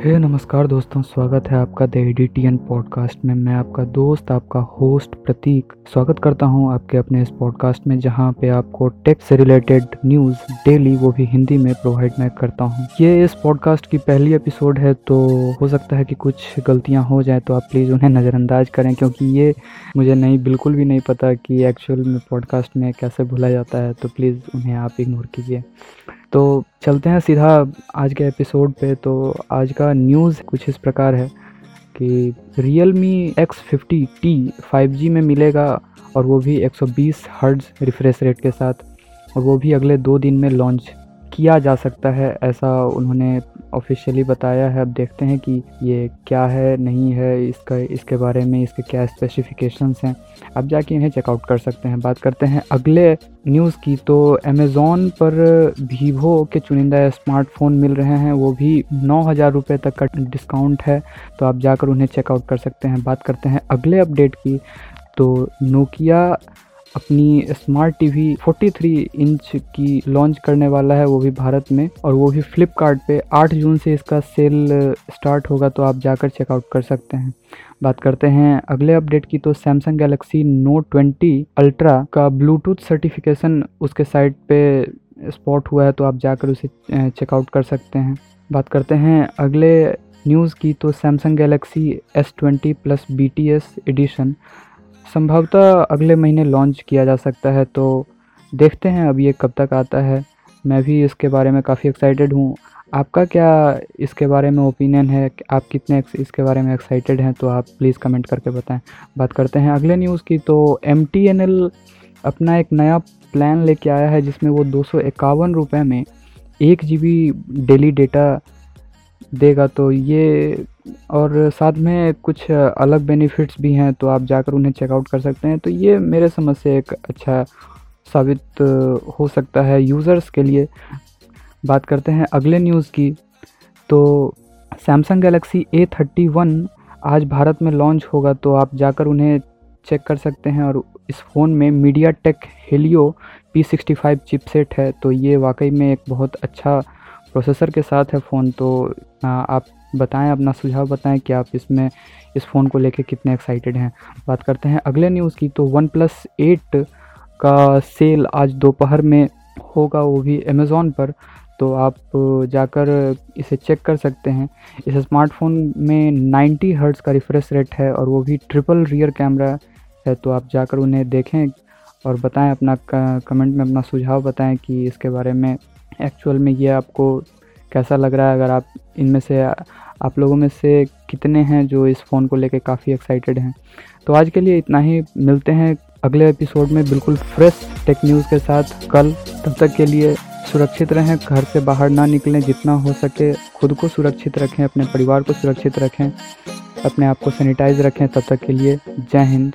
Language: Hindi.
हे hey, नमस्कार दोस्तों स्वागत है आपका द एडिटियन पॉडकास्ट में। मैं आपका दोस्त आपका होस्ट प्रतीक। स्वागत करता हूँ आपके अपने इस पॉडकास्ट में जहाँ पे आपको टेक से रिलेटेड न्यूज़ डेली वो भी हिंदी में प्रोवाइड मैं करता हूँ। ये इस पॉडकास्ट की पहली एपिसोड है तो हो सकता है कि कुछ गलतियाँ हो जाएँ तो आप प्लीज़ उन्हें नज़रअंदाज करें क्योंकि ये मुझे नहीं बिल्कुल भी नहीं पता कि एक्चुअल में पॉडकास्ट में कैसे भूला जाता है तो प्लीज़ उन्हें आप इग्नोर कीजिए। तो चलते हैं सीधा आज के एपिसोड पे। तो आज का न्यूज़ कुछ इस प्रकार है कि Realme X fifty T five G में मिलेगा और वो भी 120 हर्ट्ज रिफ्रेश रेट के साथ। और वो भी अगले दो दिन में लॉन्च किया जा सकता है, ऐसा उन्होंने ऑफिशियली बताया है। अब देखते हैं कि ये क्या है, नहीं है, इसका, इसके बारे में इसके क्या स्पेसिफिकेशंस हैं। अब जाके इन्हें चेकआउट कर सकते हैं। बात करते हैं अगले न्यूज़ की। तो अमेज़ोन पर वीवो के चुनिंदा स्मार्टफ़ोन मिल रहे हैं। वो भी नौ हज़ार रुपये तक का डिस्काउंट है। तो आप जाकर उन्हें चेकआउट कर सकते हैं। बात करते हैं अगले अपडेट की। तो नोकिया अपनी स्मार्ट टीवी 43 इंच की लॉन्च करने वाला है वो भी भारत में और वो भी फ्लिपकार्ट पे 8 जून से इसका सेल स्टार्ट होगा तो आप जाकर चेकआउट कर सकते हैं। बात करते हैं अगले अपडेट की तो सैमसंग गैलेक्सी नोट 20 अल्ट्रा का ब्लूटूथ सर्टिफिकेशन उसके साइट पे स्पॉट हुआ है तो आप जाकर उसे चेकआउट कर सकते हैं। बात करते हैं अगले न्यूज़ की तो Samsung Galaxy S twenty plus B edition संभवतः अगले महीने लॉन्च किया जा सकता है तो देखते हैं अब ये कब तक आता है। मैं भी इसके बारे में काफ़ी एक्साइटेड हूँ। आपका क्या इसके बारे में ओपिनियन है? आप कितने इसके बारे में एक्साइटेड हैं? तो आप प्लीज़ कमेंट करके बताएँ। बात करते हैं अगले न्यूज़ की तो एमटीएनएल अपना एक नया प्लान लेके आया है, जिसमें वो दो सौ में एक जी डेली डेटा देगा तो ये और साथ में कुछ अलग बेनिफिट्स भी हैं तो आप जाकर उन्हें चेकआउट कर सकते हैं। तो ये मेरे समझ से एक अच्छा साबित हो सकता है यूज़र्स के लिए। बात करते हैं अगले न्यूज़ की। तो Samsung Galaxy A thirty one आज भारत में लॉन्च होगा तो आप जाकर उन्हें चेक कर सकते हैं और इस फ़ोन में MediaTek Helio P sixty five chipset है। तो ये वाकई में एक बहुत अच्छा प्रोसेसर के साथ है फ़ोन तो आप बताएँ, अपना सुझाव बताएँ कि आप इसमें, इस फ़ोन को लेके कितने एक्साइटेड हैं। बात करते हैं अगले न्यूज़ की तो वन प्लस एट का सेल आज दोपहर में होगा, वो भी अमेज़ोन पर। तो आप जाकर इसे चेक कर सकते हैं। इस स्मार्टफ़ोन में 90 हर्ट्ज़ का रिफ्रेश रेट है और वो भी ट्रिपल रियर कैमरा है तो आप जाकर उन्हें देखें और बताएँ, अपना कमेंट में अपना सुझाव बताएँ कि इसके बारे में एक्चुअल में ये आपको कैसा लग रहा है? अगर आप इनमें से, आप लोगों में से कितने हैं जो इस फ़ोन को लेके काफ़ी एक्साइटेड हैं? तो आज के लिए इतना ही। मिलते हैं अगले एपिसोड में बिल्कुल फ्रेश टेक न्यूज़ के साथ। कल, तब तक के लिए सुरक्षित रहें, घर से बाहर ना निकलें जितना हो सके। खुद को सुरक्षित रखें, अपने परिवार को सुरक्षित रखें, अपने आप को सैनिटाइज रखें। तब तक के लिए जय हिंद।